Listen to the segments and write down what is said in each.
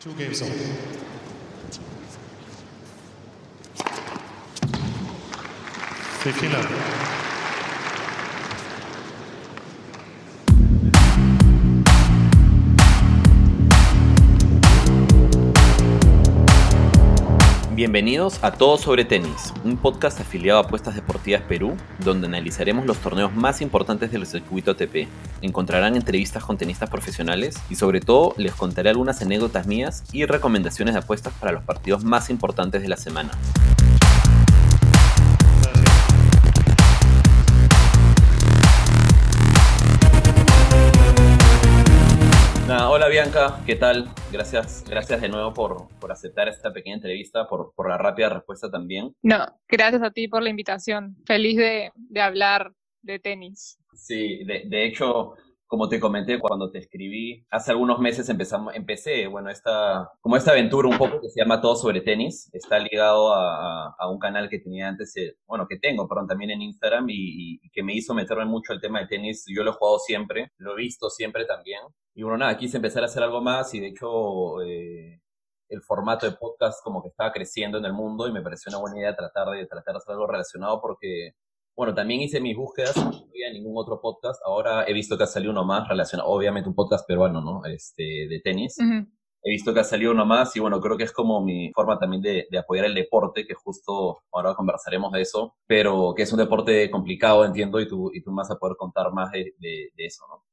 Two games on. Fifteen love. Bienvenidos a Todo sobre Tenis, un podcast afiliado a Apuestas Deportivas Perú, donde analizaremos los torneos más importantes del circuito ATP. Encontrarán entrevistas con tenistas profesionales y sobre todo les contaré algunas anécdotas mías y recomendaciones de apuestas para los partidos más importantes de la semana. Hola Bianca, ¿qué tal? Gracias, gracias de nuevo por, por aceptar esta pequeña entrevista, por, por la rápida respuesta también. No, gracias a ti por la invitación. Feliz de, de hablar de tenis. Sí, de, de hecho, como te comenté cuando te escribí, hace algunos meses empezamos, empecé, bueno, esta, como esta aventura un poco que se llama Todo sobre tenis, está ligado a, a un canal que tenía antes, eh, bueno, que tengo, perdón, también en Instagram y, que me hizo meterme mucho el tema de tenis. Yo lo he jugado siempre, lo he visto siempre también. Y bueno, nada, quise empezar a hacer algo más y de hecho eh, el formato de podcast como que estaba creciendo en el mundo y me pareció una buena idea tratar de, tratar de hacer algo relacionado porque bueno, también hice mis búsquedas, no había ningún otro podcast. Ahora he visto que ha salido uno más relacionado, obviamente un podcast peruano, ¿no? Este, de tenis. He visto que ha salido uno más y bueno, creo que es como mi forma también de, de, apoyar el deporte, que justo ahora conversaremos de eso, pero que es un deporte complicado, entiendo, y tú, y tú vas a poder contar más de, de, de eso, ¿no?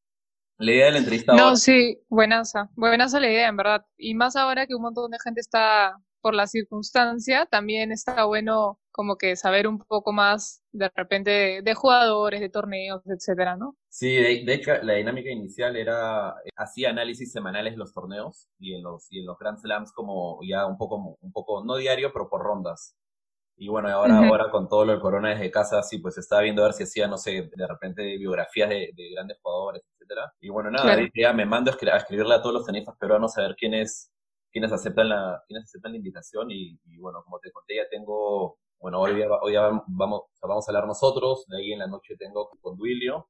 La idea de la entrevista. No, ahora... sí, buenaza, buenaza la idea, en verdad. Y más ahora que un montón de gente está por la circunstancia, también está bueno como que saber un poco más de repente de, de jugadores, de torneos, etcétera, ¿no? Sí, de, de, hecho la dinámica inicial era hacía análisis semanales de los torneos y en los y en los Grand Slams como ya un poco un poco no diario, pero por rondas. Y bueno, ahora uh -huh. ahora con todo lo del corona desde casa sí pues estaba viendo a ver si hacía no sé, de repente biografías de, de grandes jugadores, etcétera. Y bueno, nada, claro. ya me mando a escribirle a todos los tenistas peruanos a ver quiénes quiénes aceptan la quiénes aceptan la invitación y, y bueno, como te conté ya tengo bueno, hoy día, hoy día vamos, vamos a hablar nosotros, de ahí en la noche tengo con Duilio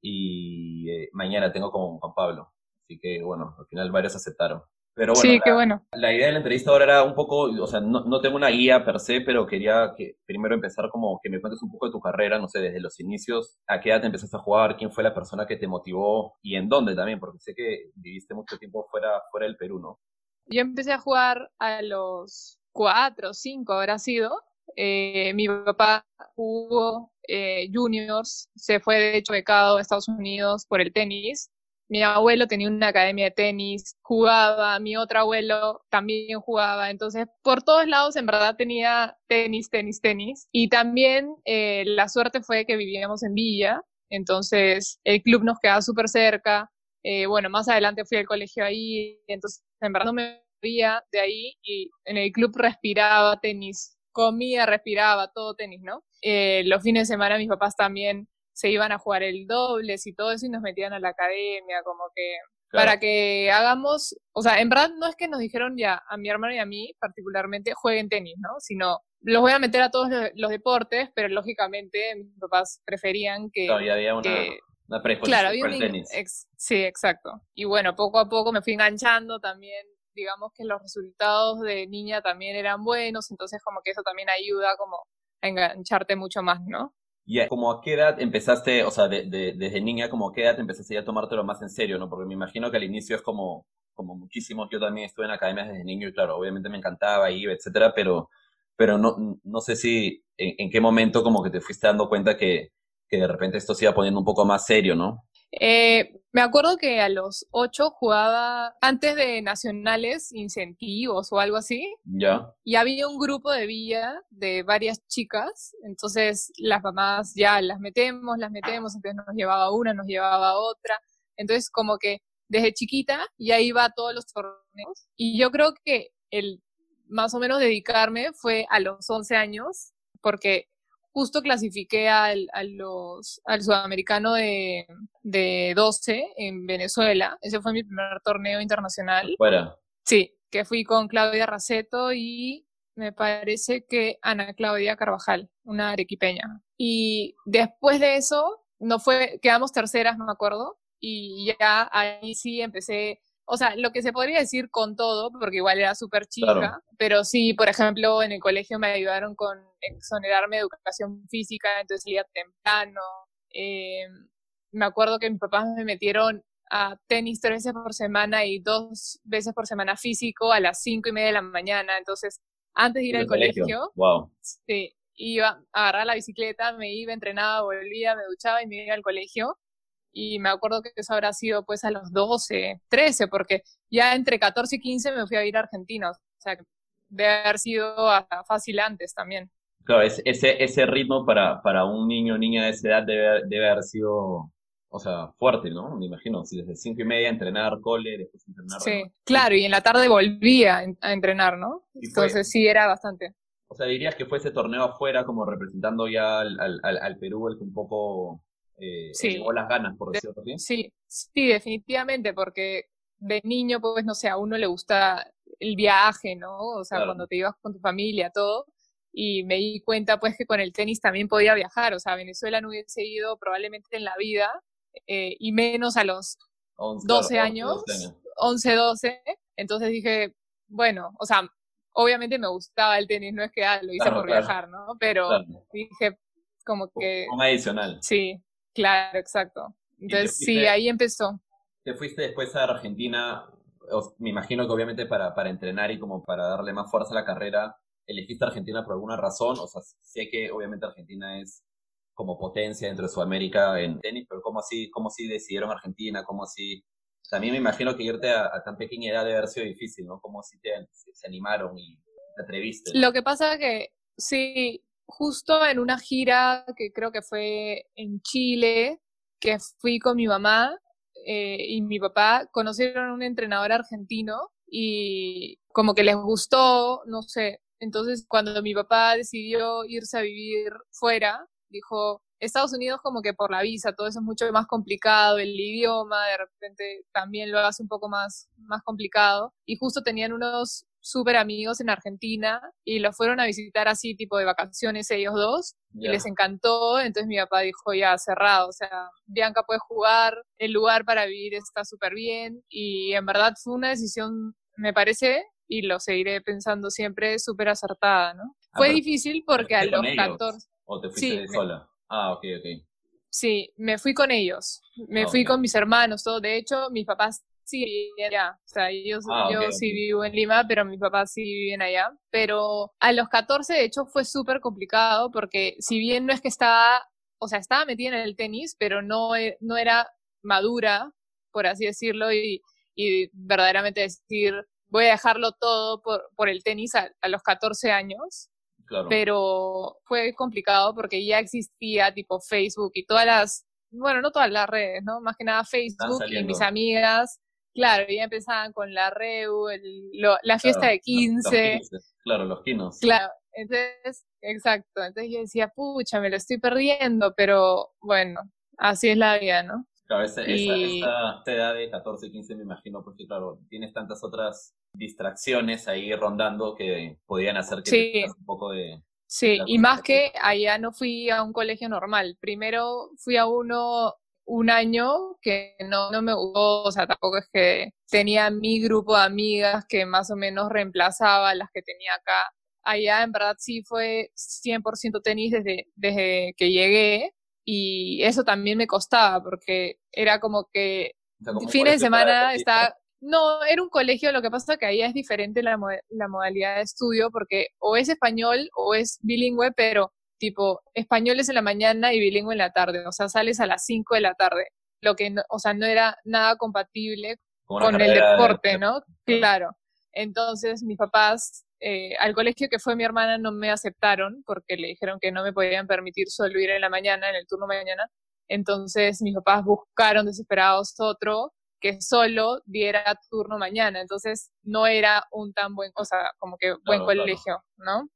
y eh, mañana tengo con Juan Pablo. Así que bueno, al final varios aceptaron. Pero bueno, sí, la, qué bueno. la idea de la entrevista ahora era un poco, o sea, no, no, tengo una guía per se, pero quería que primero empezar como que me cuentes un poco de tu carrera, no sé, desde los inicios, a qué edad te empezaste a jugar, quién fue la persona que te motivó y en dónde también, porque sé que viviste mucho tiempo fuera, fuera del Perú, ¿no? Yo empecé a jugar a los cuatro o cinco, habrá sido, eh, mi papá jugó eh, juniors, se fue de hecho becado a Estados Unidos por el tenis. Mi abuelo tenía una academia de tenis, jugaba, mi otro abuelo también jugaba, entonces por todos lados en verdad tenía tenis, tenis, tenis. Y también eh, la suerte fue que vivíamos en Villa, entonces el club nos quedaba súper cerca. Eh, bueno, más adelante fui al colegio ahí, entonces en verdad no me de ahí y en el club respiraba tenis comía, respiraba, todo tenis, ¿no? Eh, los fines de semana mis papás también se iban a jugar el dobles y todo eso y nos metían a la academia, como que claro. para que hagamos, o sea, en verdad no es que nos dijeron ya a mi hermano y a mí particularmente jueguen tenis, ¿no? Sino los voy a meter a todos los, los deportes, pero lógicamente mis papás preferían que... Todavía había una... que, una predisposición claro, el un, tenis. Ex, sí, exacto. Y bueno, poco a poco me fui enganchando también digamos que los resultados de niña también eran buenos, entonces como que eso también ayuda como a engancharte mucho más, ¿no? Y como a qué edad empezaste, o sea, de, de, desde niña, como a qué edad empezaste ya a tomártelo más en serio, ¿no? Porque me imagino que al inicio es como, como muchísimos, yo también estuve en academias desde niño y claro, obviamente me encantaba, iba, etcétera, pero, pero no, no sé si en, en qué momento como que te fuiste dando cuenta que, que de repente esto se iba poniendo un poco más serio, ¿no? Eh, me acuerdo que a los ocho jugaba antes de nacionales incentivos o algo así. Ya. Y había un grupo de villa de varias chicas, entonces las mamás ya las metemos, las metemos, entonces nos llevaba una, nos llevaba otra. Entonces como que desde chiquita ya iba a todos los torneos y yo creo que el más o menos dedicarme fue a los 11 años porque justo clasifiqué al, a los, al sudamericano de, de 12 en Venezuela. Ese fue mi primer torneo internacional. Fuera. Sí, que fui con Claudia Raceto y me parece que Ana Claudia Carvajal, una arequipeña. Y después de eso, no fue, quedamos terceras, no me acuerdo, y ya ahí sí empecé o sea, lo que se podría decir con todo, porque igual era súper chica, pero sí, por ejemplo, en el colegio me ayudaron con exonerarme de educación física, entonces salía temprano. Eh, me acuerdo que mis papás me metieron a tenis tres veces por semana y dos veces por semana físico a las cinco y media de la mañana. Entonces, antes de ir al colegio, wow. sí, iba a agarrar la bicicleta, me iba, entrenaba, volvía, me duchaba y me iba al colegio y me acuerdo que eso habrá sido pues a los 12, 13, porque ya entre 14 y 15 me fui a ir a Argentina, o sea, debe haber sido fácil antes también. Claro, ese, ese ritmo para, para un niño o niña de esa edad debe, debe haber sido, o sea, fuerte, ¿no? Me imagino, si desde cinco y media entrenar cole, después entrenar... Sí, claro, y en la tarde volvía a entrenar, ¿no? Entonces sí, era bastante. O sea, dirías que fue ese torneo afuera como representando ya al, al, al Perú el que un poco eh, sí. las ganas, por decirlo así. Sí, sí, definitivamente, porque de niño, pues, no sé, a uno le gusta el viaje, ¿no? O sea, cuando te ibas con tu familia, todo. Y me di cuenta, pues, que con el tenis también podía viajar. O sea, Venezuela no hubiese ido probablemente en la vida, eh, y menos a los 12 años, 11, 12. Entonces dije, bueno, o sea, obviamente me gustaba el tenis, no es que ah, lo hice por viajar, ¿no? Pero dije, como que... Un adicional. Sí, Claro, exacto. Entonces, sí, ahí empezó. Te fuiste después a Argentina, me imagino que obviamente para, para entrenar y como para darle más fuerza a la carrera, ¿elegiste Argentina por alguna razón? O sea, sé que obviamente Argentina es como potencia dentro de Sudamérica en tenis, pero ¿cómo así, cómo así decidieron Argentina? ¿Cómo así? También me imagino que irte a, tan pequeña edad debe haber sido difícil, ¿no? ¿Cómo así te, se animaron y te atreviste? Lo que pasa es que sí, justo en una gira que creo que fue en Chile, que fui con mi mamá eh, y mi papá, conocieron a un entrenador argentino y como que les gustó, no sé. Entonces, cuando mi papá decidió irse a vivir fuera, dijo, Estados Unidos como que por la visa, todo eso es mucho más complicado, el idioma de repente también lo hace un poco más, más complicado. Y justo tenían unos súper amigos en Argentina y los fueron a visitar así tipo de vacaciones ellos dos y les encantó, entonces mi papá dijo ya cerrado, o sea, Bianca puede jugar, el lugar para vivir está súper bien y en verdad fue una decisión, me parece, y lo seguiré pensando siempre, súper acertada, ¿no? Ah, fue difícil porque a los 14... ¿O te fuiste sola? Ah, ok, ok. Sí, me fui con ellos, me ah, fui con mis hermanos, todo. De hecho, mis papás sí allá. O sea, yo, ah, yo sí vivo en Lima, pero mis papás sí viven allá. Pero a los 14, de hecho, fue súper complicado porque si bien no es que estaba, o sea, estaba metida en el tenis, pero no, e, no era madura, por así decirlo, y, y verdaderamente decir, voy a dejarlo todo por, por el tenis a, a los 14 años. Claro. Pero fue complicado porque ya existía tipo Facebook y todas las, bueno, no todas las redes, ¿no? Más que nada Facebook y mis amigas Claro, ya empezaban con la REU, la fiesta de 15. claro, los quinos. Claro, entonces, exacto. Entonces yo decía, pucha, me lo estoy perdiendo, pero bueno, así es la vida, ¿no? Claro, esa, esta edad de 14, 15 me imagino, porque claro, tienes tantas otras distracciones ahí rondando que podían hacer que sí. un poco de... Sí, y más que allá no fui a un colegio normal. Primero fui a uno un año que no, no me gustó, o sea, tampoco es que tenía mi grupo de amigas que más o menos reemplazaba a las que tenía acá. Allá en verdad sí fue 100% tenis desde, desde que llegué y eso también me costaba porque era como que fines de semana estaba... No, era un colegio, lo que pasa es que allá es diferente la, la modalidad de estudio porque o es español o es bilingüe, pero tipo españoles en la mañana y bilingüe en la tarde, o sea, sales a las 5 de la tarde, lo que, no, o sea, no era nada compatible con el deporte, ¿no? Claro. Entonces, mis papás, eh, al colegio que fue mi hermana, no me aceptaron porque le dijeron que no me podían permitir solo ir en la mañana, en el turno mañana. Entonces, mis papás buscaron desesperados otro que solo diera turno mañana. Entonces, no era un tan buen, o sea, como que buen colegio, ¿no?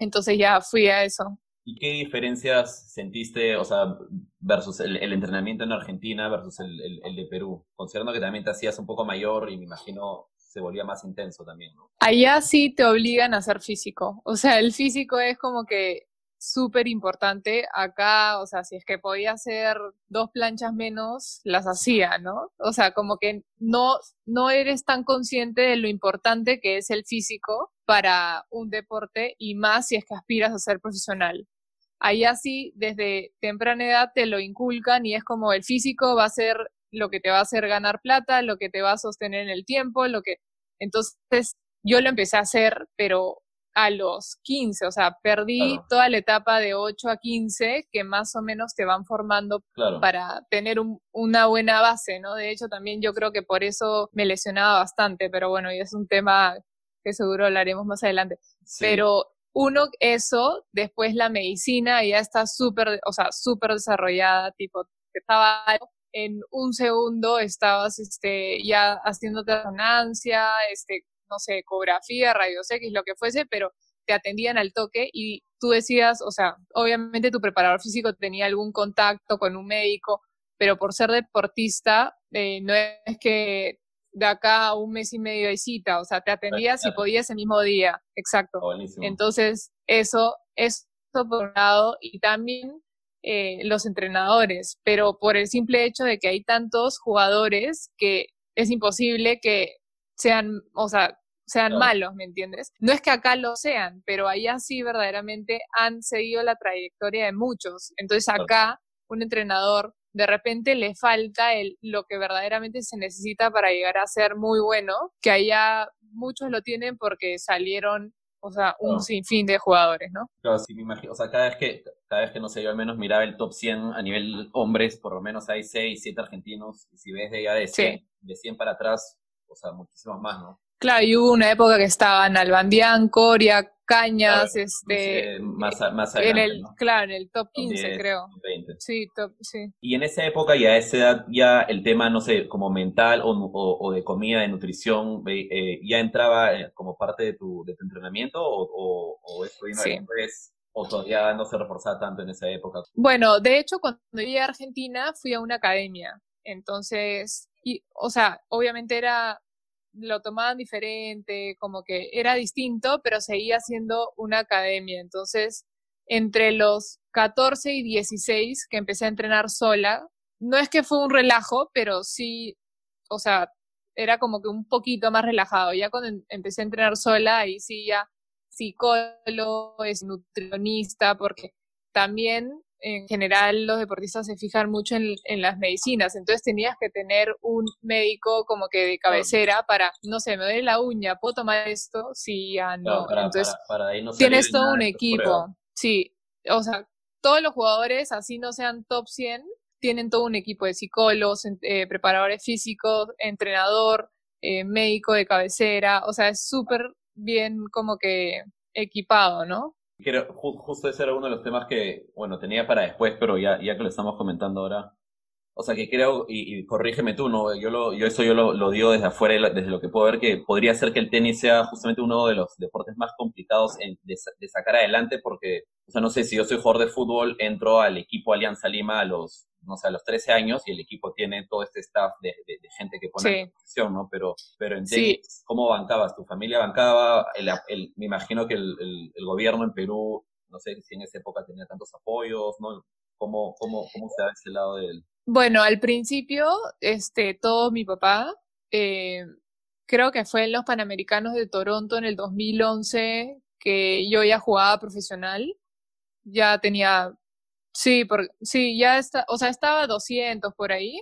Entonces ya fui a eso. ¿Y qué diferencias sentiste, o sea, versus el, entrenamiento en Argentina versus el, de Perú? Considerando que también te hacías un poco mayor y me imagino se volvía más intenso también, ¿no? Allá sí te obligan a hacer físico. O sea, el físico es como que súper importante acá, o sea, si es que podía hacer dos planchas menos, las hacía, ¿no? O sea, como que no, no eres tan consciente de lo importante que es el físico para un deporte y más si es que aspiras a ser profesional. Ahí así, desde temprana edad te lo inculcan y es como el físico va a ser lo que te va a hacer ganar plata, lo que te va a sostener en el tiempo, lo que... Entonces, yo lo empecé a hacer, pero a los 15, o sea, perdí toda la etapa de 8 a 15 que más o menos te van formando para tener una buena base, ¿no? De hecho, también yo creo que por eso me lesionaba bastante, pero bueno, y es un tema que seguro hablaremos más adelante. Pero uno, eso, después la medicina ya está súper, o sea, súper desarrollada, tipo, estaba en un segundo estabas este, ya haciéndote resonancia, este, no sé, ecografía, rayos X, lo que fuese, pero te atendían al toque y tú decías, o sea, obviamente tu preparador físico tenía algún contacto con un médico, pero por ser deportista, eh, no es que de acá a un mes y medio de cita, o sea, te atendías si podías el mismo día, exacto. Entonces, eso, es por un lado, y también eh, los entrenadores, pero por el simple hecho de que hay tantos jugadores que es imposible que sean, o sea, sean malos, ¿me entiendes? No es que acá lo sean, pero allá sí verdaderamente han seguido la trayectoria de muchos. Entonces acá un entrenador de repente le falta el, lo que verdaderamente se necesita para llegar a ser muy bueno, que allá muchos lo tienen porque salieron, o sea, un sinfín de jugadores, ¿no? Claro, sí, me imagino. O sea, cada vez que, cada vez que no sé, yo al menos miraba el top 100 a nivel hombres, por lo menos hay 6, 7 argentinos, y si ves de allá de 100, de 100 para atrás, o sea, muchísimos más, ¿no? Claro, y hubo una época que estaban Albandián, Coria, Cañas, este... más, más en el, Claro, en el top 15, creo. Sí, top, sí. Y en esa época y a esa edad ya el tema, no sé, como mental o, o, de comida, de nutrición, eh, ya entraba eh, como parte de tu, de tu entrenamiento o, o, esto vino después o todavía no se reforzaba tanto en esa época? Bueno, de hecho, cuando llegué a Argentina fui a una academia. Entonces, y, o sea, obviamente era lo tomaban diferente, como que era distinto, pero seguía siendo una academia. Entonces, entre los 14 y 16 que empecé a entrenar sola, no es que fue un relajo, pero sí, o sea, era como que un poquito más relajado. Ya cuando empecé a entrenar sola, ahí sí ya psicólogo, es nutricionista, porque también en general los deportistas se fijan mucho en, las medicinas, entonces tenías que tener un médico como que de cabecera para, no sé, me duele la uña, ¿puedo tomar esto? Sí, ya no. entonces tienes todo un equipo, sí, o sea, todos los jugadores, así no sean top 100, tienen todo un equipo de psicólogos, eh, preparadores físicos, entrenador, eh, médico de cabecera, o sea, es súper bien como que equipado, ¿no? Justo ese era uno de los temas que, bueno, tenía para después, pero ya, ya que lo estamos comentando ahora. O sea, que creo, y, corrígeme tú, ¿no? Yo, lo, yo eso yo lo, digo desde afuera, desde lo que puedo ver, que podría ser que el tenis sea justamente uno de los deportes más complicados de, de, sacar adelante, porque, o sea, no sé, si yo soy jugador de fútbol, entro al equipo Alianza Lima a los no sé, a los 13 años y el equipo tiene todo este staff de, de, gente que pone sí. posición, ¿no? Pero, pero en tenis, ¿cómo bancabas? ¿Tu familia bancaba? El, el, me imagino que el, el, gobierno en Perú, no sé si en esa época tenía tantos apoyos, ¿no? ¿Cómo, cómo, cómo se da ese lado de él? Bueno, al principio, este, todo mi papá, eh, creo que fue en los Panamericanos de Toronto en el 2011 que yo ya jugaba profesional, ya tenía Sí, por, sí, ya está, o sea, estaba 200 por ahí.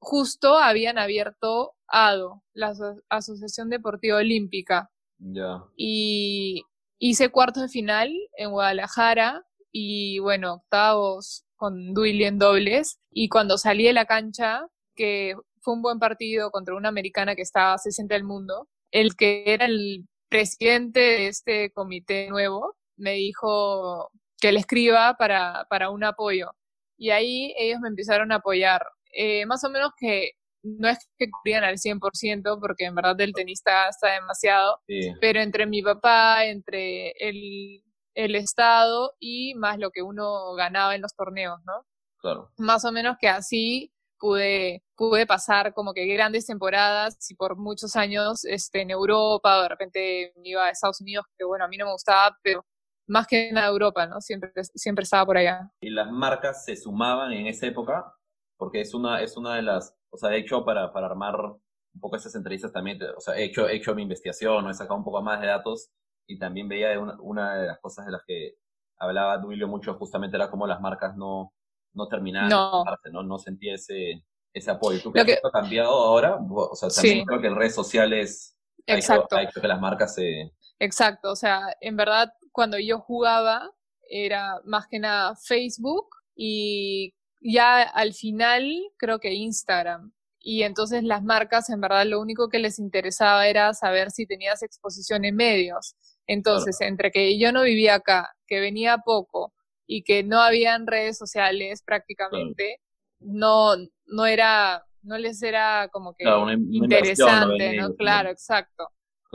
Justo habían abierto ADO, la Asociación Deportiva Olímpica. Ya. Y hice cuartos de final en Guadalajara y bueno, octavos con Duily en dobles. Y cuando salí de la cancha, que fue un buen partido contra una americana que estaba 60 del mundo, el que era el presidente de este comité nuevo me dijo, que le escriba para, para un apoyo. Y ahí ellos me empezaron a apoyar. Eh, más o menos que no es que cubrían al 100%, porque en verdad el tenista está demasiado, pero entre mi papá, entre el, el Estado y más lo que uno ganaba en los torneos, ¿no? Claro. Más o menos que así pude, pude pasar como que grandes temporadas y por muchos años este, en Europa, de repente iba a Estados Unidos, que bueno, a mí no me gustaba, pero más que en Europa, ¿no? Siempre, siempre estaba por allá. Y las marcas se sumaban en esa época, porque es una, es una de las, o sea, de hecho, para, para armar un poco esas entrevistas también, o sea, he hecho, he hecho mi investigación, he sacado un poco más de datos y también veía una, una de las cosas de las que hablaba Duilio mucho justamente era como las marcas no, no terminaban no. ¿no? No sentía ese, ese apoyo. ¿Tú crees que, esto ha cambiado ahora? O sea, también creo que en redes sociales Exacto. Ha, hecho, que las marcas se... Exacto, o sea, en verdad cuando yo jugaba era más que nada Facebook y ya al final creo que Instagram. Y entonces las marcas en verdad lo único que les interesaba era saber si tenías exposición en medios. Entonces, entre que yo no vivía acá, que venía poco y que no habían redes sociales prácticamente, no, no era, no les era como que interesante, ¿no? Claro, exacto.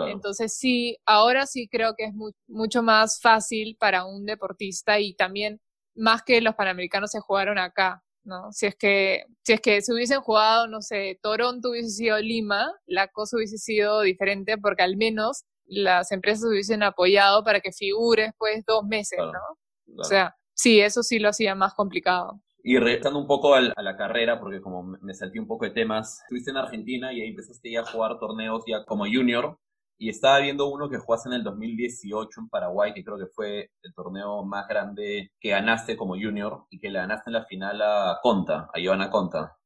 Entonces sí, ahora sí creo que es mucho más fácil para un deportista y también más que los panamericanos se jugaron acá, ¿no? Si es que, si es que se hubiesen jugado, no sé, Toronto hubiese sido Lima, la cosa hubiese sido diferente porque al menos las empresas hubiesen apoyado para que figure después dos meses, ¿no? O sea, sí, eso sí lo hacía más complicado. Y regresando un poco a la carrera, porque como me salté un poco de temas, estuviste en Argentina y ahí empezaste ya a jugar torneos ya como junior. Y estaba viendo uno que jugaste en el 2018 en Paraguay, que creo que fue el torneo más grande que ganaste como junior y que le ganaste en la final a Conta, a Ivana Conta.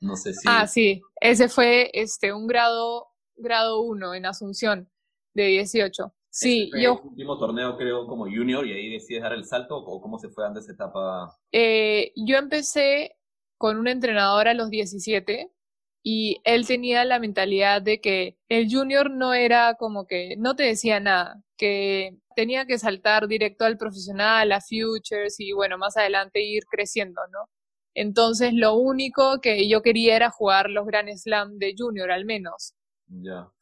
No sé si. Ah, sí. Ese fue este, un grado, grado 1 en Asunción de 18. Sí, yo. El último torneo, creo, como junior y ahí decides dar el salto o cómo se fue dando esa etapa? Eh, yo empecé con un entrenador a los 17 y él tenía la mentalidad de que el junior no era como que no te decía nada, que tenía que saltar directo al profesional, a futures y bueno, más adelante ir creciendo, ¿no? Entonces lo único que yo quería era jugar los Grand Slam de junior al menos.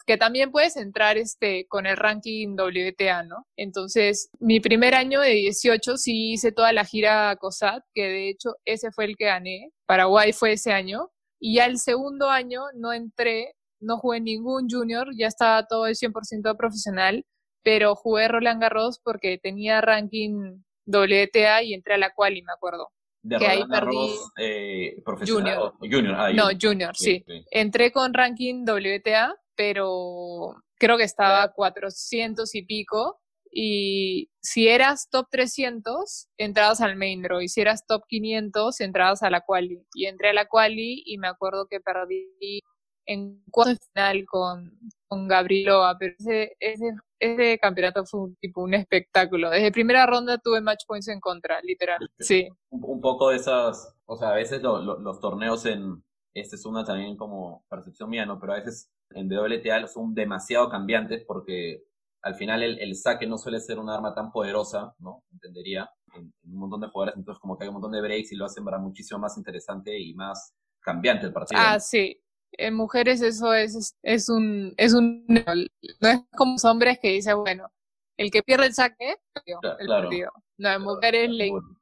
Que también puedes entrar este, con el ranking WTA, ¿no? Entonces, mi primer año de 18 sí hice toda la gira COSAT, que de hecho ese fue el que gané. Paraguay fue ese año. Y ya el segundo año no entré, no jugué ningún junior, ya estaba todo el 100% profesional, pero jugué Roland Garros porque tenía ranking WTA y entré a la quali, me acuerdo. De que ahí perdí eh, profesional junior. Ah, no, junior, sí. Entré con ranking WTA, pero creo que estaba 400 y pico. Y si eras top 300, entrabas al main draw. Y si eras top 500, entrabas a la quali. Y entré a la quali y me acuerdo que perdí en cuarto final con, con Gabrielova. Pero ese, ese ese campeonato fue un, tipo un espectáculo. Desde primera ronda tuve match points en contra, literal. Sí. Un, poco de esas, o sea, a veces los torneos en, esta es una también como percepción mía, ¿no? Pero a veces en WTA son demasiado cambiantes porque al final el, saque no suele ser un arma tan poderosa, ¿no? Entendería, en, un montón de jugadores, entonces como que hay un montón de breaks y lo hacen para muchísimo más interesante y más cambiante el partido. Ah, sí, en mujeres eso es, es un, es un, no es como los hombres que dicen, bueno, el que pierde el saque, el partido. No, en mujeres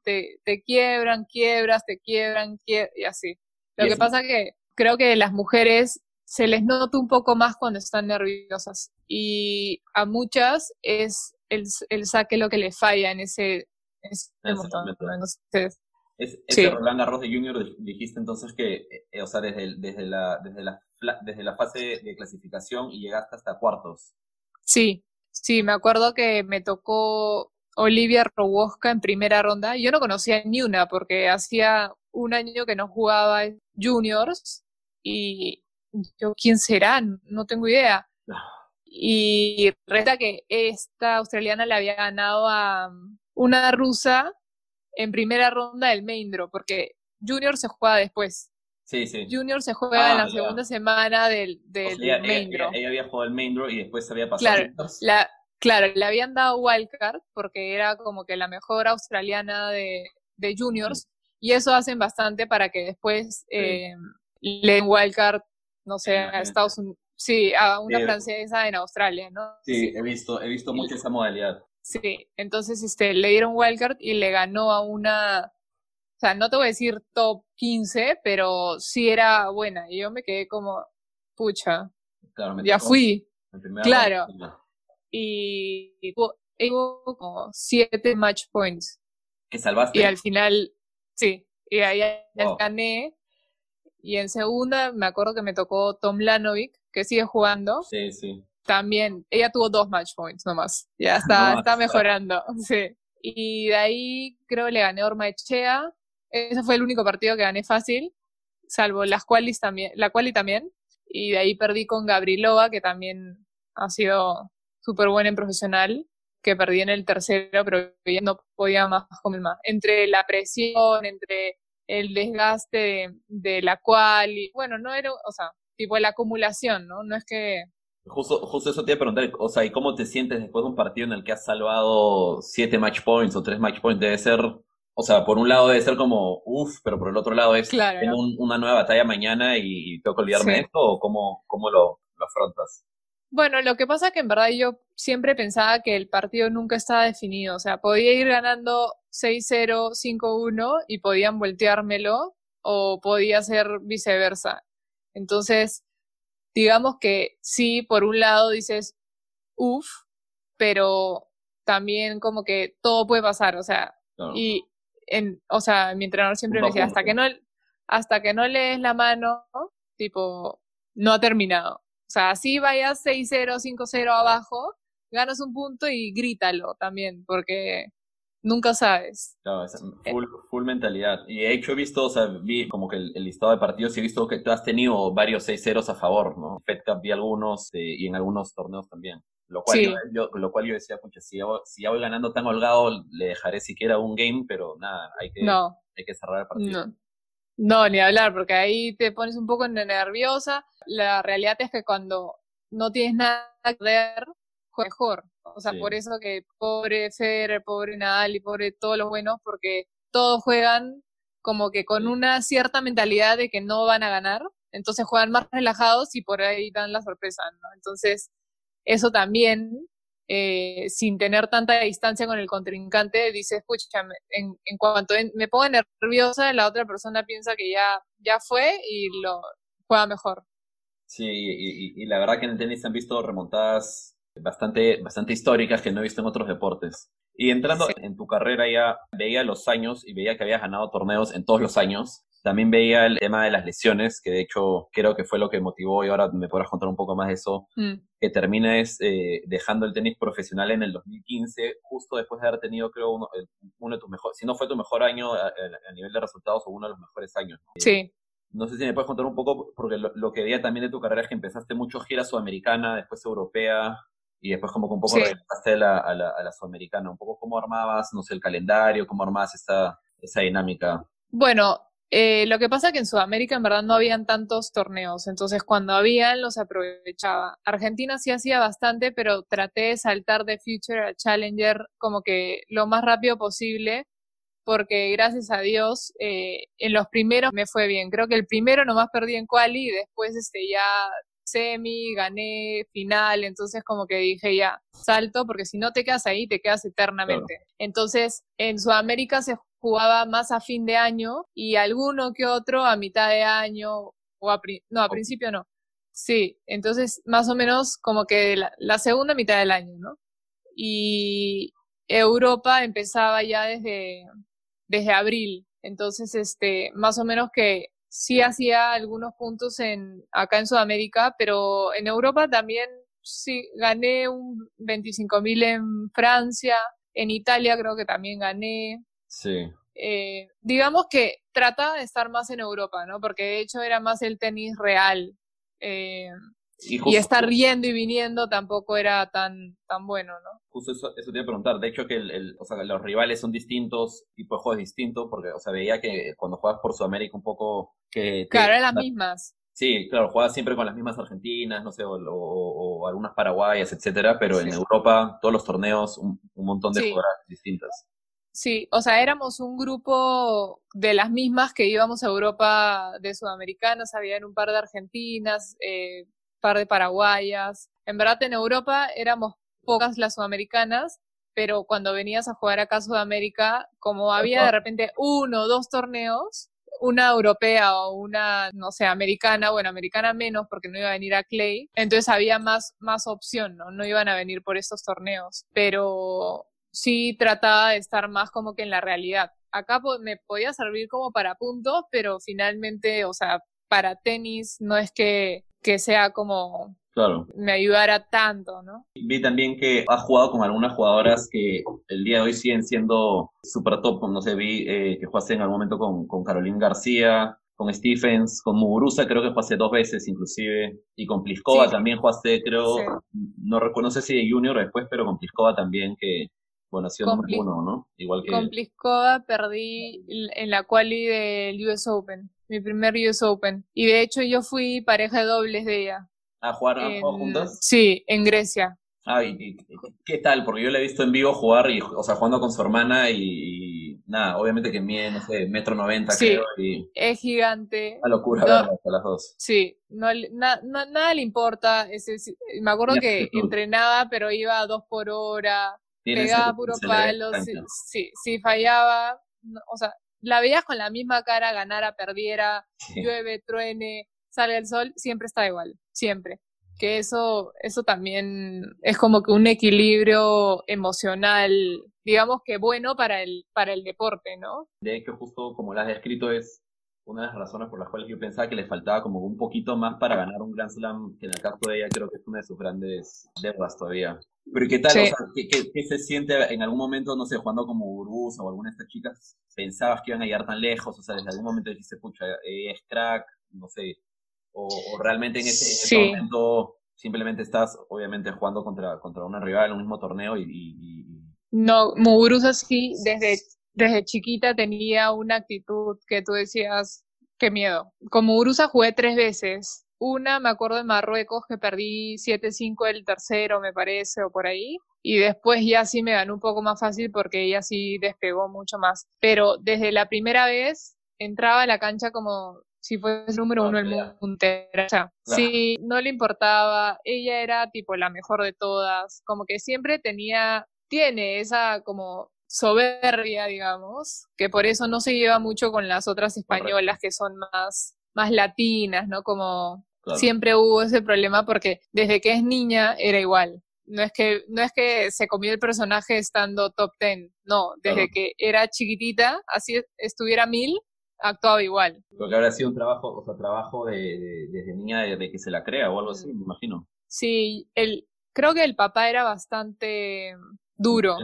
te, te, quiebran, quiebras, te quiebran, y así. Lo que pasa que creo que las mujeres se les nota un poco más cuando están nerviosas y a muchas es el, el saque lo que les falla en ese, en ese. Es, ese Roland Garros de Junior dijiste entonces que, eh, o sea, desde, desde, la, desde, la, desde la fase de clasificación y llegaste hasta cuartos. Sí, sí, me acuerdo que me tocó Olivia Rowoska en primera ronda. Yo no conocía ni una porque hacía un año que no jugaba juniors y yo, ¿quién será? No tengo idea. Y resta que esta australiana le había ganado a una rusa en primera ronda del main draw, porque Junior se juega después. Sí, sí. Junior se juega en la segunda semana del, del, main draw. Ella, había jugado el main draw y después había pasado. Claro, la, claro, le habían dado wildcard porque era como que la mejor australiana de, de juniors y eso hacen bastante para que después eh, le den wildcard, no sé, a Estados Unidos. Sí, a una francesa en Australia, ¿no? Sí, he visto, he visto mucho esa modalidad. Sí, entonces este, le dieron wildcard y le ganó a una, o sea, no te voy a decir top 15, pero sí era buena. Y yo me quedé como, pucha, ya fui. Claro. Y, hubo como siete match points. Que salvaste. Y al final, sí, y ahí Wow. gané. Y en segunda me acuerdo que me tocó Tom Lanovic, que sigue jugando. Sí, sí. También, ella tuvo dos match points nomás. Ya está, No, está mejorando. Sí. Y de ahí creo que le gané a Orma Echea. Ese fue el único partido que gané fácil, salvo las qualis también, la quali también. Y de ahí perdí con Gabrilova, que también ha sido súper buena en profesional, que perdí en el tercero, pero ya no podía más con el más. Entre la presión, entre el desgaste de, de la quali, bueno, no era, o sea, tipo la acumulación, ¿no? No es que Justo, justo eso te iba a preguntar, o sea, ¿y cómo te sientes después de un partido en el que has salvado siete match points o tres match points? Debe ser, o sea, por un lado debe ser como, uff, pero por el otro lado es, Claro. tengo un- una nueva batalla mañana y, y tengo que olvidarme Sí. de esto, o cómo, cómo lo, lo afrontas? Bueno, lo que pasa es que en verdad yo siempre pensaba que el partido nunca estaba definido. O sea, podía ir ganando 6-0, 5-1 y podían volteármelo o podía ser viceversa. Entonces, digamos que sí, por un lado dices, uff, pero también como que todo puede pasar. O sea, Claro. y en, o sea, mi entrenador siempre me decía, hasta que no, hasta que no lees la mano, tipo, no ha terminado. O sea, así vayas 6-0, 5-0 abajo, ganas un punto y grítalo también, porque nunca sabes. Claro, es Eh. full, full mentalidad. Y de hecho he visto, o sea, vi como que el, el listado de partidos y he visto que tú has tenido varios 6-0 a favor, ¿no? Fed Cup vi algunos eh, y en algunos torneos también. Lo cual, Sí. yo, yo- lo cual yo decía, pucha, si ya, voy- si ya voy ganando tan holgado, le dejaré siquiera un game, pero nada, hay que, No, hay que cerrar el partido. no. No, ni hablar, porque ahí te pones un poco nerviosa. La realidad es que cuando no tienes nada que perder, juegas mejor. O sea, Sí. por eso que pobre Federer, pobre Nadal y pobre todos los buenos, porque todos juegan como que con una cierta mentalidad de que no van a ganar, entonces juegan más relajados y por ahí dan la sorpresa, ¿no? Entonces, eso también, eh, sin tener tanta distancia con el contrincante, dices, pucha, me- en, en cuanto en- me pongo nerviosa, la otra persona piensa que ya, ya fue y lo juega mejor. Sí, y, y- y la verdad que en el tenis se han visto remontadas bastante, bastante históricas que no he visto en otros deportes. Y entrando Sí. en tu carrera ya veía los años y veía que habías ganado torneos en todos los años. También veía el tema de las lesiones, que de hecho creo que fue lo que motivó, y ahora me podrás contar un poco más de eso, Mm, que termines eh, dejando el tenis profesional en el 2015, justo después de haber tenido, creo, uno, el- uno de tus mejores, si no fue tu mejor año a, a- a nivel de resultados o uno de los mejores años. ¿no? Sí, No sé si me puedes contar un poco, porque lo, lo que veía también de tu carrera es que empezaste mucho gira sudamericana, después europea, y después como que un poco Sí. regresaste a la, a, la, a la sudamericana. Un poco cómo armabas, no sé, el calendario, cómo armabas esa, esa dinámica. Bueno, eh, lo que pasa es que en Sudamérica en verdad no habían tantos torneos, entonces cuando habían los aprovechaba. Argentina sí hacía bastante, pero traté de saltar de Future a Challenger como que lo más rápido posible, porque gracias a Dios eh, en los primeros me fue bien. Creo que el primero nomás perdí en quali y después este ya semi, gané final, entonces como que dije ya, salto, porque si no te quedas ahí, te quedas eternamente. Entonces, en Sudamérica se jugaba más a fin de año y alguno que otro a mitad de año, o a, pri- no, a principio no. Sí, entonces más o menos como que la, la segunda mitad del año, ¿no? Y Europa empezaba ya desde, desde abril, entonces este, más o menos que sí hacía algunos puntos en, acá en Sudamérica, pero en Europa también sí gané un 25.000 en Francia, en Italia creo que también gané. Sí. Eh, digamos que trataba de estar más en Europa, ¿no? Porque de hecho era más el tenis real. eh, Y, y justo, estar yendo y viniendo tampoco era tan, tan bueno, ¿no? justo eso, eso te iba a preguntar. De hecho, que el, el- o sea, los rivales son distintos, tipo de juego es distinto, porque, o sea, veía que cuando juegas por Sudamérica un poco que... te- Claro, eran las mismas. Sí, claro, juegas siempre con las mismas argentinas, no sé, o, o- o algunas paraguayas, etcétera, pero en. Europa, todos los torneos, un, un montón de Sí. jugadoras distintas. Sí, o sea, éramos un grupo de las mismas que íbamos a Europa de sudamericanas, habían un par de argentinas, eh, par de paraguayas. En verdad en Europa éramos pocas las sudamericanas, pero cuando venías a jugar acá a Sudamérica, como había de repente uno o dos torneos, una europea o una, no sé, americana, bueno, americana menos porque no iba a venir a Clay, entonces había más, más opción, ¿no? No iban a venir por estos torneos, pero sí trataba de estar más como que en la realidad. Acá me podía servir como para puntos, pero finalmente, o sea, para tenis no es que, que sea como Claro. me ayudara tanto, ¿no? Vi también que has jugado con algunas jugadoras que el día de hoy siguen siendo super top. No sé, vi eh, que jugaste en algún momento con, con Caroline García, con Stephens, con Muguruza, creo que jugaste dos veces inclusive, y con Pliskova Sí. también jugaste, creo, Sí. no recuerdo, no sé si de junior después, pero con Pliskova también, que, bueno, ha sido Plis- uno, ¿no? Igual que... Con Pliskova perdí en la quali del US Open, mi primer US Open. Y de hecho yo fui pareja de dobles de ella. Ah, ¿jugaron han jugado en- juntas? Sí, en Grecia. Ah, y, y- ¿qué tal? Porque yo la he visto en vivo jugar, y, o sea, jugando con su hermana y, y nada, obviamente que mide, no sé, metro noventa Sí. creo, y Es gigante. una locura No. verlas a las dos. Sí, no, na- nada le importa. ese- sí, me acuerdo que entrenaba, pero iba a dos por hora, pegaba puro palo. Si, si, si fallaba, no- o sea, la veías con la misma cara, ganara, perdiera, Sí. llueve, truene, sale el sol, siempre está igual, siempre. Que eso, eso también es como que un equilibrio emocional, digamos que bueno para el, para el deporte, ¿no? De hecho, justo como lo has descrito, es una de las razones por las cuales yo pensaba que le faltaba como un poquito más para ganar un Grand Slam, que en el caso de ella creo que es una de sus grandes deudas todavía. Pero ¿qué tal? Sí. O sea, ¿qué, qué, qué se siente en algún momento, no sé, jugando como Uruz o alguna de estas chicas? ¿Pensabas que iban a llegar tan lejos? O sea, desde algún momento dijiste, pucha, es crack, no sé. O, o realmente en ese, en ese Sí. momento simplemente estás, obviamente, jugando contra, contra una rival en un mismo torneo y, y- y- No, Muguruza sí, desde, desde chiquita tenía una actitud que tú decías, qué miedo. Con Muguruza jugué tres veces. Una, me acuerdo en Marruecos, que perdí 7-5 el tercero, me parece, o por ahí. Y después ya sí me ganó un poco más fácil porque ella sí despegó mucho más. Pero desde la primera vez entraba a la cancha como si fuese el número uno del mundo. entera. O sea, Claro. sí, no le importaba. Ella era tipo la mejor de todas. Como que siempre tenía, tiene esa como soberbia, digamos, que por eso no se lleva mucho con las otras españolas que son más, más latinas, ¿no? Como claro. siempre hubo ese problema porque desde que es niña era igual. No es que, no es que se comió el personaje estando top ten, no, desde Claro. que era chiquitita, así estuviera mil, actuaba igual. Porque habrá sido un trabajo, o sea, trabajo de, de- desde niña de, de que se la crea o algo así, me imagino. Sí, el, creo que el papá era bastante duro,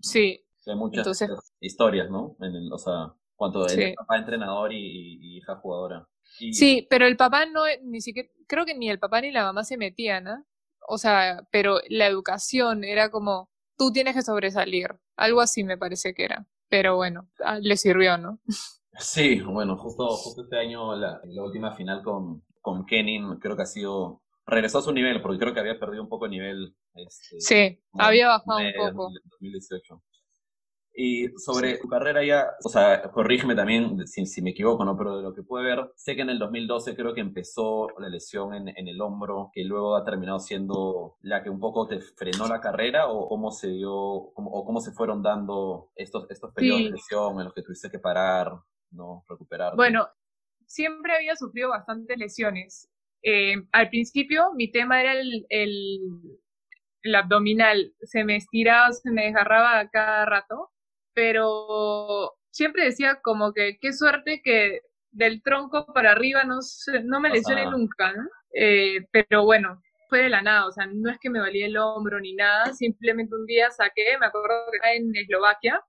sí, Hay muchas Entonces- historias, ¿no? En el, o sea, cuanto el Sí. papá entrenador y, y- y hija jugadora. Y- Sí, pero el papá no, ni siquiera, creo que ni el papá ni la mamá se metían, ¿no? O sea, pero la educación era como, tú tienes que sobresalir, algo así me parece que era. Pero bueno, ah, le sirvió, ¿no? Sí, bueno, justo, justo este año la, la última final con, con Kenin creo que ha sido, regresó a su nivel, porque creo que había perdido un poco de nivel. Este, Sí, había bajado un poco. 2018. Y sobre tu carrera ya, o sea, corrígeme también si, si me equivoco, ¿no? Pero de lo que pude ver, sé que en el 2012 creo que empezó la lesión en, en el hombro, que luego ha terminado siendo la que un poco te frenó la carrera, o cómo se dio, cómo, o cómo se fueron dando estos, estos periodos Sí. de lesión en los que tuviste que parar, ¿no? Recuperar. Bueno, siempre había sufrido bastantes lesiones. Eh, al principio mi tema era el, el, el abdominal, se me estiraba, se me desgarraba a cada rato, pero siempre decía como que qué suerte que del tronco para arriba no, no me nada. nunca, ¿no? Eh, pero bueno, fue de la nada, o sea, no es que me valía el hombro ni nada, simplemente un día saqué, me acuerdo que estaba en Eslovaquia,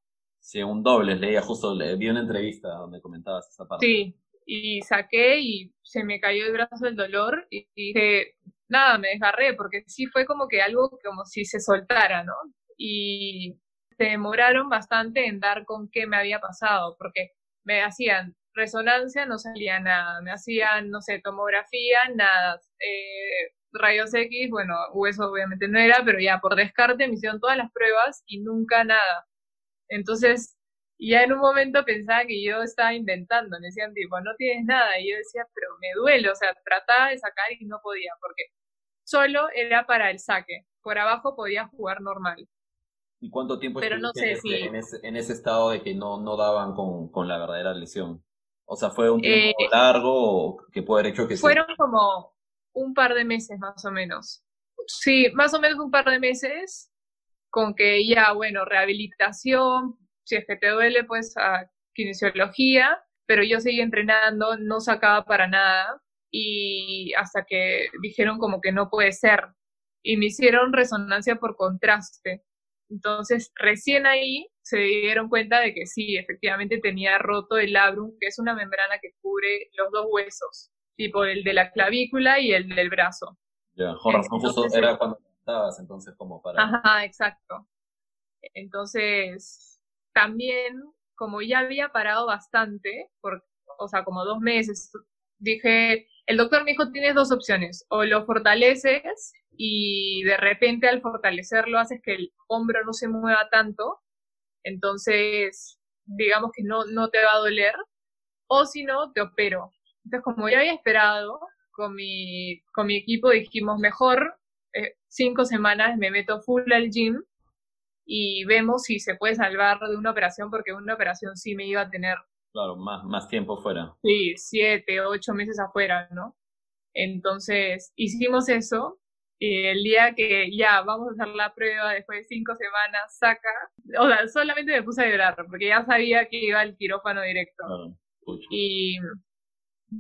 Sí, un doble, leía justo, le, vi una entrevista donde comentabas esa parte. Sí, y saqué y se me cayó el brazo del dolor y dije, nada, me desgarré, porque sí fue como que algo como si se soltara, ¿no? Y se demoraron bastante en dar con qué me había pasado, porque me hacían resonancia, no salía nada, me hacían, no sé, tomografía, nada, eh, rayos X, bueno, hueso obviamente no era, pero ya por descarte me hicieron todas las pruebas y nunca nada. Entonces, ya en un momento pensaba que yo estaba inventando, me decían tipo, no tienes nada, y yo decía, pero me duele, o sea, trataba de sacar y no podía, porque solo era para el saque, por abajo podía jugar normal. ¿Y cuánto tiempo Pero no sé en, si- en, ese, en ese estado de que no, no daban con, con la verdadera lesión? O sea, ¿fue un tiempo Eh, largo o que puede haber hecho que? Fueron como un par de meses más o menos. Sí, más o menos un par de meses con que ya, bueno, rehabilitación, si es que te duele, pues a kinesiología, pero yo seguí entrenando, no sacaba para nada y hasta que dijeron como que no puede ser y me hicieron resonancia por contraste. Entonces, recién ahí se dieron cuenta de que sí, efectivamente tenía roto el labrum, que es una membrana que cubre los dos huesos, tipo el de la clavícula y el del brazo. Ya, razón, justo era cuando estabas, entonces como para... Ajá, exacto. Entonces, también, como ya había parado bastante, por, o sea, como dos meses, dije, el doctor me dijo, tienes dos opciones, o lo fortaleces y de repente al fortalecerlo haces que el hombro no se mueva tanto, entonces, digamos que no, no te va a doler, o si no, te opero. Entonces, como ya había esperado, con mi, con mi equipo dijimos, mejor eh, cinco semanas me meto full al gym y vemos si se puede salvar de una operación, porque una operación sí me iba a tener, Claro, más, más tiempo fuera. sí, siete, ocho meses afuera, ¿no? Entonces, hicimos eso. Y el día que ya vamos a hacer la prueba, después de cinco semanas, saca. O sea, solamente me puse a llorar, porque ya sabía que iba al quirófano directo. Claro. Y,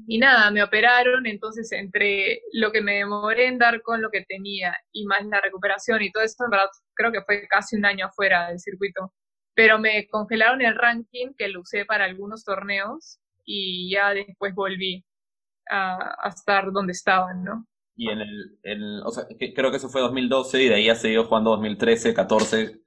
y nada, me operaron, entonces entre lo que me demoré en dar con lo que tenía y más la recuperación y todo eso, en verdad, creo que fue casi un año afuera del circuito. Pero me congelaron el ranking que lo usé para algunos torneos y ya después volví a, a estar donde estaban, ¿no? Y en el, el- o sea, que- creo que eso fue 2012 y de ahí ha seguido jugando 2013, 14.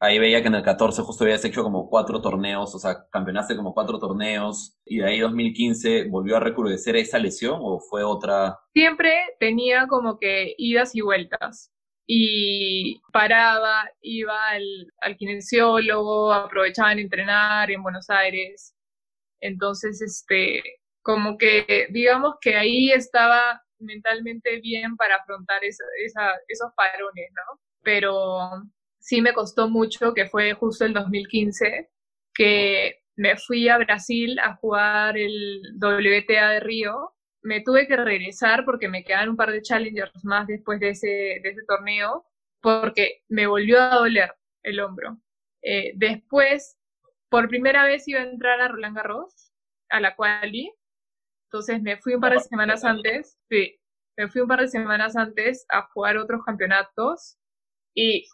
Ahí veía que en el 14 justo habías hecho como cuatro torneos, o sea, campeonaste como cuatro torneos y de ahí 2015 volvió a recrudecer esa lesión o fue otra. siempre tenía como que idas y vueltas. Y paraba, iba al, al kinesiólogo, aprovechaba en entrenar en Buenos Aires. Entonces, este, como que digamos que ahí estaba mentalmente bien para afrontar esa, esa, esos parones, ¿no? Pero sí me costó mucho, que fue justo el 2015, que me fui a Brasil a jugar el WTA de Río me tuve que regresar porque me quedaban un par de challengers más después de ese, de ese torneo, porque me volvió a doler el hombro. Eh, después, por primera vez iba a entrar a Roland Garros, a la quali, entonces me fui un par de semanas antes, sí, me fui un par de semanas antes a jugar otros campeonatos y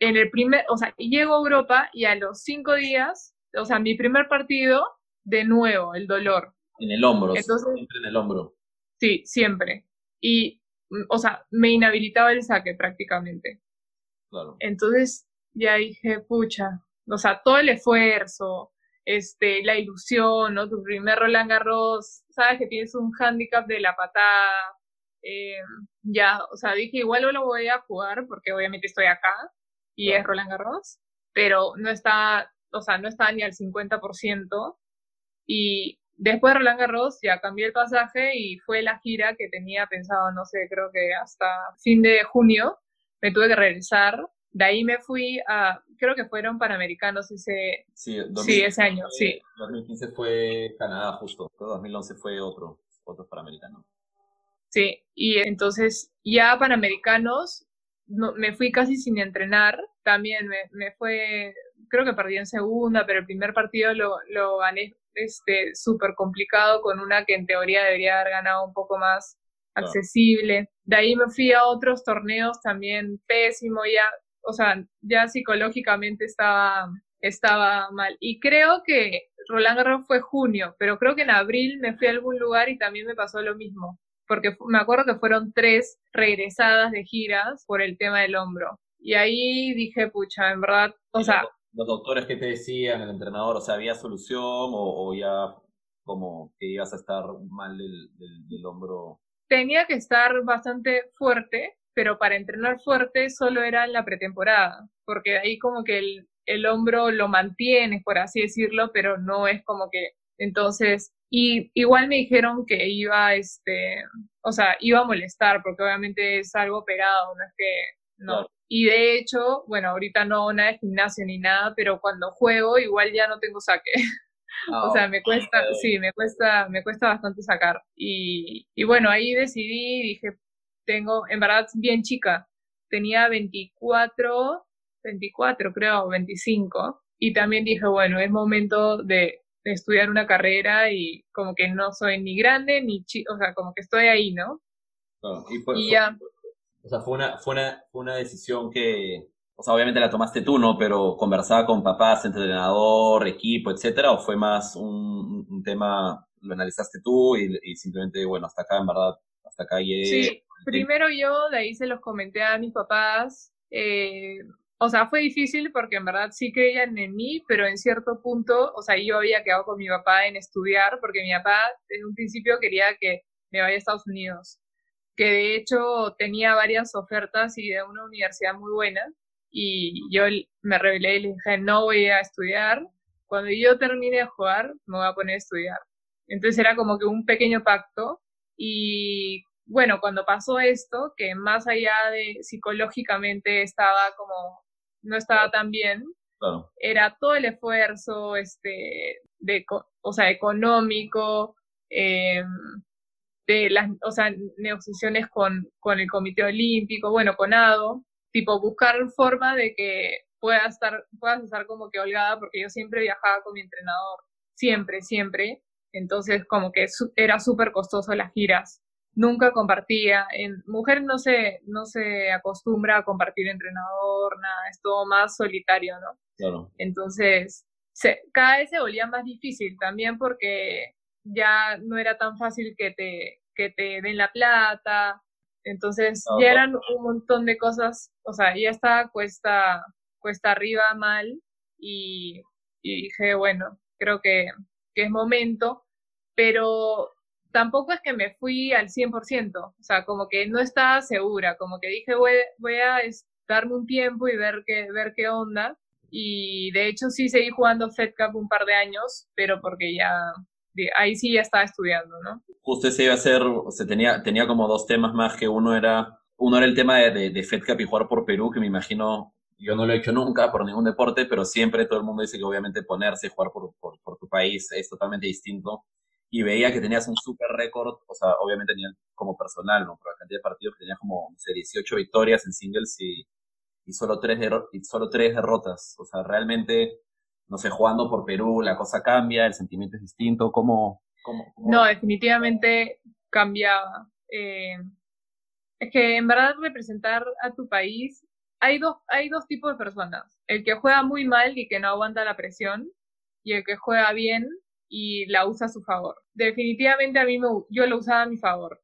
en el primer, o sea, llego a Europa y a los cinco días, o sea, mi primer partido, de nuevo, el dolor. En el hombro, Entonces- siempre en el hombro. Sí, siempre. Y, mm, o sea, me inhabilitaba el saque prácticamente. Claro. Entonces ya dije, pucha, o sea, todo el esfuerzo, este, la ilusión, ¿no? Tu primer Roland Garros, sabes que tienes un handicap de la patada, eh, ya, o sea, dije, igual no lo voy a jugar porque obviamente estoy acá y Claro. es Roland Garros, pero no está, o sea, no está ni al 50% y después de Roland Garros ya cambié el pasaje y fue la gira que tenía pensado, no sé, creo que hasta fin de junio me tuve que regresar. De ahí me fui a, creo que fueron Panamericanos ese, Sí, sí, ese año, sí. 2015 fue Canadá justo, pero 2011 fue otro, otro panamericano. Sí, y entonces ya Panamericanos no, me fui casi sin entrenar, también me, me fue, creo que perdí en segunda, pero el primer partido lo, lo gané este súper complicado con una que en teoría debería haber ganado un poco más accesible. De ahí me fui a otros torneos también pésimo, ya, o sea, ya psicológicamente estaba, estaba mal. Y creo que Roland Garros fue junio, pero creo que en abril me fui a algún lugar y también me pasó lo mismo porque me acuerdo que fueron tres regresadas de giras por el tema del hombro. Y ahí dije, pucha, en verdad, o sea, los, doctores que te decían, el entrenador, o sea, ¿había solución o, o ya como que ibas a estar mal del, del, del hombro? tenía que estar bastante fuerte, pero para entrenar fuerte solo era en la pretemporada, porque de ahí como que el, el hombro lo mantienes, por así decirlo, pero no es como que, entonces, y igual me dijeron que iba, este, o sea, iba a molestar, porque obviamente es algo operado, no es que, no. Claro. Y de hecho, bueno, ahorita no nada de gimnasio ni nada, pero cuando juego igual ya no tengo saque. o sea, me cuesta, sí, me cuesta, me cuesta bastante sacar. Y, y bueno, ahí decidí, dije, tengo, en verdad, bien chica, tenía 24, 24 creo, 25, y también dije, bueno, es momento de, estudiar una carrera y como que no soy ni grande ni chica, o sea, como que estoy ahí, ¿no? y, ya. O sea, fue una, fue, una, fue una decisión que, o sea, obviamente la tomaste tú, ¿no? Pero conversaba con papás, entrenador, equipo, etcétera, o fue más un, un tema, lo analizaste tú y, y, simplemente, bueno, hasta acá, en verdad, hasta acá llegué. Sí, primero yo, de ahí se los comenté a mis papás, eh, o sea, fue difícil porque en verdad sí creían en mí, pero en cierto punto, o sea, yo había quedado con mi papá en estudiar porque mi papá en un principio quería que me vaya a Estados Unidos, que de hecho tenía varias ofertas y de una universidad muy buena y yo me rebelé y le dije, no voy a estudiar, cuando yo termine de jugar me voy a poner a estudiar. Entonces era como que un pequeño pacto y bueno, cuando pasó esto, que más allá de psicológicamente estaba como no estaba tan bien, era todo el esfuerzo, este, de, o sea, económico, eh, de las, o sea, negociaciones con, con el Comité Olímpico, bueno, con ADO, tipo buscar forma de que puedas estar, puedas estar como que holgada, porque yo siempre viajaba con mi entrenador, siempre, siempre, entonces como que era súper costoso las giras nunca compartía. En mujer no se, no se acostumbra a compartir entrenador, nada, es todo más solitario, ¿no? Claro. Entonces, se, cada vez se volvía más difícil también porque ya no era tan fácil que te, que te den la plata. Entonces, ya eran un montón de cosas, o sea, ya estaba cuesta, cuesta arriba mal y, y dije, bueno, creo que, que es momento, pero tampoco es que me fui al 100%, o sea, como que no estaba segura, como que dije voy, voy a darme un tiempo y ver qué, ver qué onda. Y de hecho sí seguí jugando Fed Cup un par de años, pero porque ya, ahí sí ya estaba estudiando, ¿no? Justo ese iba a ser, o sea, tenía, tenía como dos temas más, que uno era, uno era el tema de, de, Fed Cup y jugar por Perú, que me imagino yo no lo he hecho nunca por ningún deporte, pero siempre todo el mundo dice que obviamente ponerse, jugar por, por, por, tu país es totalmente distinto y veía que tenías un super récord, o sea, obviamente tenía como personal, ¿no? Por la cantidad de partidos que tenías como, no sé, 18 victorias en singles y, y solo tres y solo tres derrotas. O sea, realmente, no sé, jugando por Perú, la cosa cambia, el sentimiento es distinto, ¿cómo? cómo, No, definitivamente cambiaba. Eh, es que en verdad representar a tu país, hay dos, hay dos tipos de personas. El que juega muy mal y que no aguanta la presión, y el que juega bien y la usa a su favor. Definitivamente a mí me, yo lo usaba a mi favor,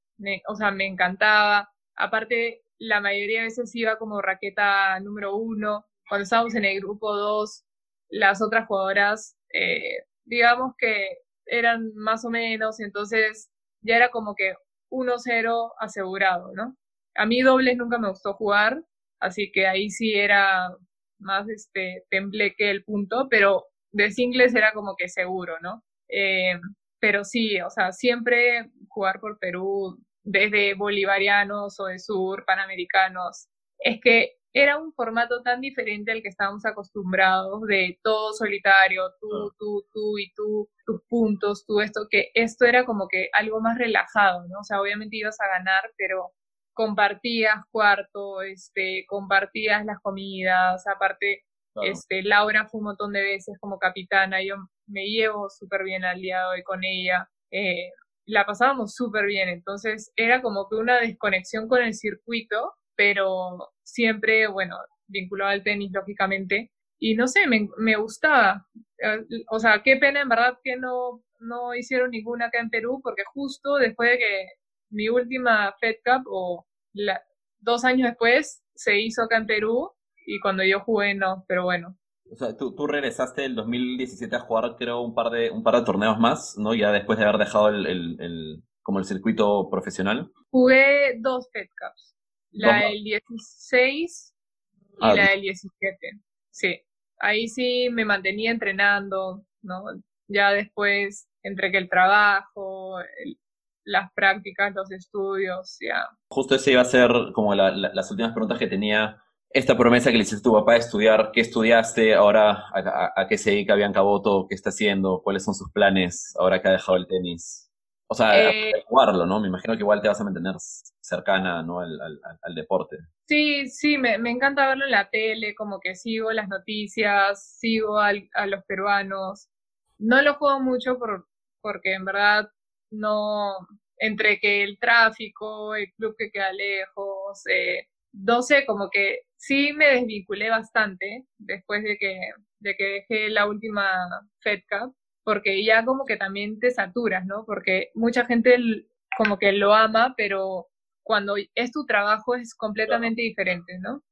o sea, me encantaba. Aparte, la mayoría de veces iba como raqueta número uno. Cuando estábamos en el grupo dos, las otras jugadoras, eh, digamos que eran más o menos, entonces ya era como que 1-0 asegurado, ¿no? A mí dobles nunca me gustó jugar, así que ahí sí era más este que el punto, pero de singles era como que seguro, ¿no? Eh, pero sí, o sea, siempre jugar por Perú, desde bolivarianos o de sur, panamericanos, es que era un formato tan diferente al que estábamos acostumbrados, de todo solitario, tú, tú, tú y tú, tus puntos, tú esto, que esto era como que algo más relajado, ¿no? O sea, obviamente ibas a ganar, pero compartías cuarto, este, compartías las comidas, aparte, este, Laura fue un montón de veces como capitana, yo me llevo súper bien al día de hoy con ella, eh, la pasábamos súper bien, entonces era como que una desconexión con el circuito, pero siempre, bueno, vinculado al tenis, lógicamente, y no sé, me, me gustaba, eh, o sea, qué pena en verdad que no, no hicieron ninguna acá en Perú, porque justo después de que mi última Fed Cup, o la, dos años después, se hizo acá en Perú, y cuando yo jugué no, pero bueno, o sea, tú, tú regresaste el 2017 a jugar, creo, un par de, un par de torneos más, ¿no? Ya después de haber dejado el, el, el como el circuito profesional. Jugué dos Fed Cups. La del 16 y ah, la del 17. Sí. Ahí sí me mantenía entrenando, ¿no? Ya después, entre que el trabajo, las prácticas, los estudios, ya. Justo ese iba a ser como la, las últimas preguntas que tenía esta promesa que le hiciste a tu papá de estudiar, ¿qué estudiaste? Ahora, ¿a, a, qué se dedica Bianca Boto? ¿Qué está haciendo? ¿Cuáles son sus planes ahora que ha dejado el tenis? O sea, eh, jugarlo, ¿no? Me imagino que igual te vas a mantener cercana, ¿no? Al, al, al deporte. Sí, sí, me, me, encanta verlo en la tele, como que sigo las noticias, sigo al, a los peruanos. No lo juego mucho por, porque en verdad no, entre que el tráfico, el club que queda lejos, eh, no sé, como que sí me desvinculé bastante después de que, de que dejé la última Fed Cup, porque ya como que también te saturas, ¿no? Porque mucha gente como que lo ama, pero cuando es tu trabajo es completamente diferente, ¿no?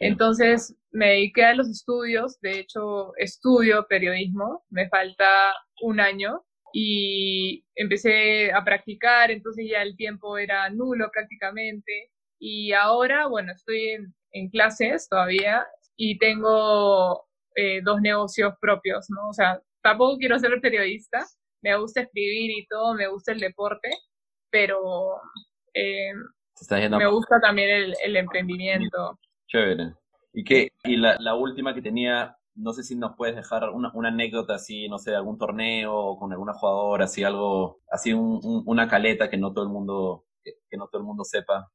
Entonces me dediqué a los estudios, de hecho estudio periodismo, me falta un año y empecé a practicar, entonces ya el tiempo era nulo prácticamente y ahora, bueno, estoy en, clases todavía y tengo eh, dos negocios propios, ¿no? O sea, tampoco quiero ser periodista, me gusta escribir y todo, me gusta el deporte, pero eh, me gusta también el, el, emprendimiento. Chévere. ¿Y qué? Y la, la, última que tenía, no sé si nos puedes dejar una, una anécdota así, no sé, algún torneo con alguna jugadora, así algo, así un, una caleta que no todo el mundo, que no todo el mundo sepa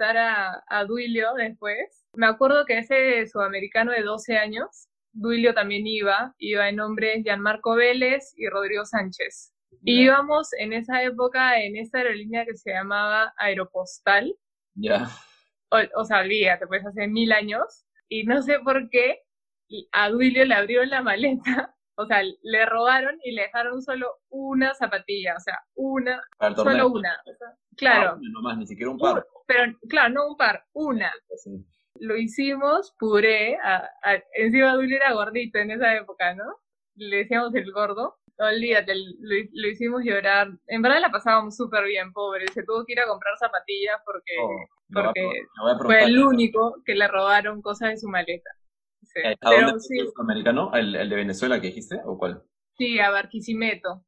a, a Duilio después. Me acuerdo que ese sudamericano de 12 años, Duilio también iba, iba en nombres Gianmarco Vélez y Rodrigo Sánchez. íbamos en esa época en esta aerolínea que se llamaba Aeropostal. Ya. O, sea, olvídate, pues hace mil años. Y no sé por qué a Duilio le abrieron la maleta o sea, le robaron y le dejaron solo una zapatilla, o sea, una, solo una. claro. no más, ni siquiera un par. pero, claro, no un par, una. Lo hicimos, puré, encima Dulce era gordito en esa época, ¿no? Le decíamos el gordo. Olvídate, lo, lo hicimos llorar. En verdad la pasábamos súper bien, pobre. Se tuvo que ir a comprar zapatillas porque, oh, porque fue el único que le robaron cosas de su maleta. Eh, ¿A dónde sí. americano? ¿El, ¿El, de Venezuela que dijiste o cuál? Sí, a Barquisimeto.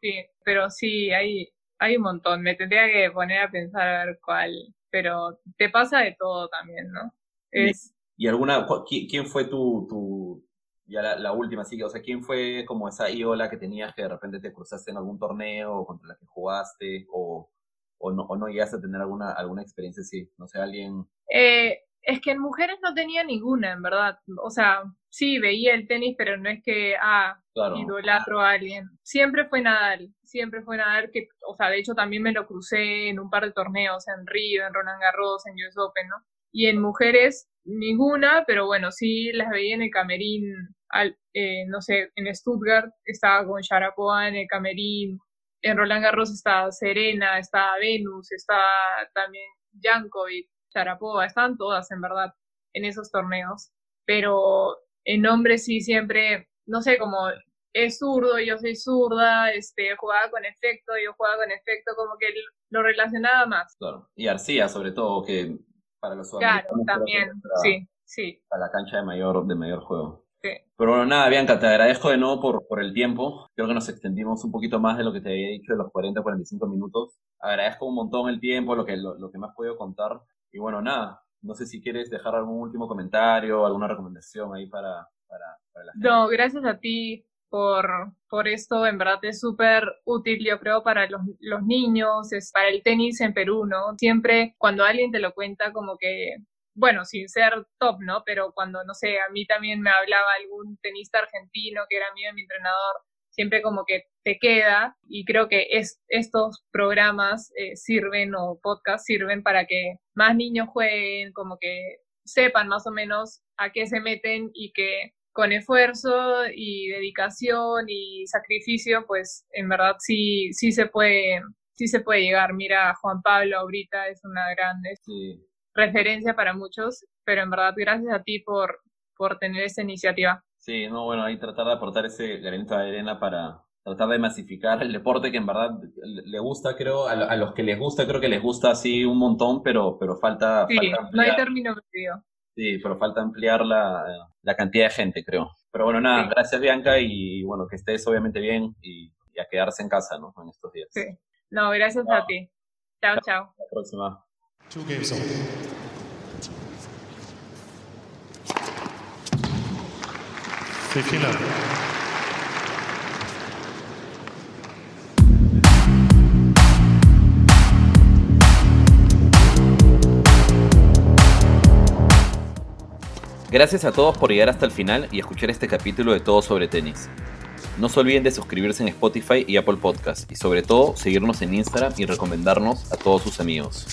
Sí, pero sí, hay, hay un montón. Me tendría que poner a pensar a ver cuál. Pero te pasa de todo también, ¿no? Es... ¿Y, alguna, quién fue tu, tu ya la, última, sí, o sea, quién fue como esa iola que tenías que de repente te cruzaste en algún torneo contra la que jugaste o, o no, o no llegaste a tener alguna, alguna experiencia así? No sé, alguien... Eh, es que en mujeres no tenía ninguna, en verdad. O sea, sí, veía el tenis, pero no es que, ah, idolatro a alguien. Siempre fue Nadal, siempre fue Nadal que, o sea, de hecho también me lo crucé en un par de torneos, en Río, en Roland Garros, en US Open, ¿no? Y en mujeres, ninguna, pero bueno, sí las veía en el camerín, al, eh, no sé, en Stuttgart estaba con Sharapova en el camerín, en Roland Garros estaba Serena, estaba Venus, estaba también Jankovic Sharapova, estaban todas en verdad en esos torneos, pero en hombres sí siempre, no sé, como es zurdo, yo soy zurda, este, jugaba con efecto, yo jugaba con efecto, como que lo relacionaba más. Claro. Y Arcía, sobre todo, que para los Claro, también, sí, sí. Para la cancha de mayor, de mayor juego. Sí. Pero bueno, nada, Bianca, te agradezco de nuevo por, por el tiempo. Creo que nos extendimos un poquito más de lo que te había dicho de los 40, 45 minutos. Agradezco un montón el tiempo, lo que, lo, lo que me has podido contar. Y bueno, nada, no sé si quieres dejar algún último comentario, alguna recomendación ahí para, para, la gente. No, gracias a ti por, por esto, en verdad es súper útil, yo creo, para los, los niños, es para el tenis en Perú, ¿no? Siempre cuando alguien te lo cuenta, como que, bueno, sin ser top, ¿no? Pero cuando, no sé, a mí también me hablaba algún tenista argentino que era mío, mi entrenador, siempre como que te queda y creo que es, estos programas eh, sirven o podcasts sirven para que más niños jueguen, como que sepan más o menos a qué se meten y que con esfuerzo y dedicación y sacrificio, pues en verdad sí, sí se puede, sí se puede llegar. Mira, Juan Pablo ahorita es una gran referencia para muchos, pero en verdad gracias a ti por, por tener esta iniciativa. Sí, no, bueno, ahí tratar de aportar ese granito de arena para tratar de masificar el deporte que en verdad le gusta, creo, a, los que les gusta, creo que les gusta así un montón, pero, pero falta, sí, no hay término medio. Sí, pero falta ampliar la, la, cantidad de gente, creo. Pero bueno, nada, gracias Bianca y bueno, que estés obviamente bien y, a quedarse en casa, ¿no? En estos días. Sí. No, gracias a ti. Chao, chao. Hasta la próxima. Gracias a todos por llegar hasta el final y escuchar este capítulo de Todo sobre Tenis. No se olviden de suscribirse en Spotify y Apple Podcast y sobre todo seguirnos en Instagram y recomendarnos a todos sus amigos.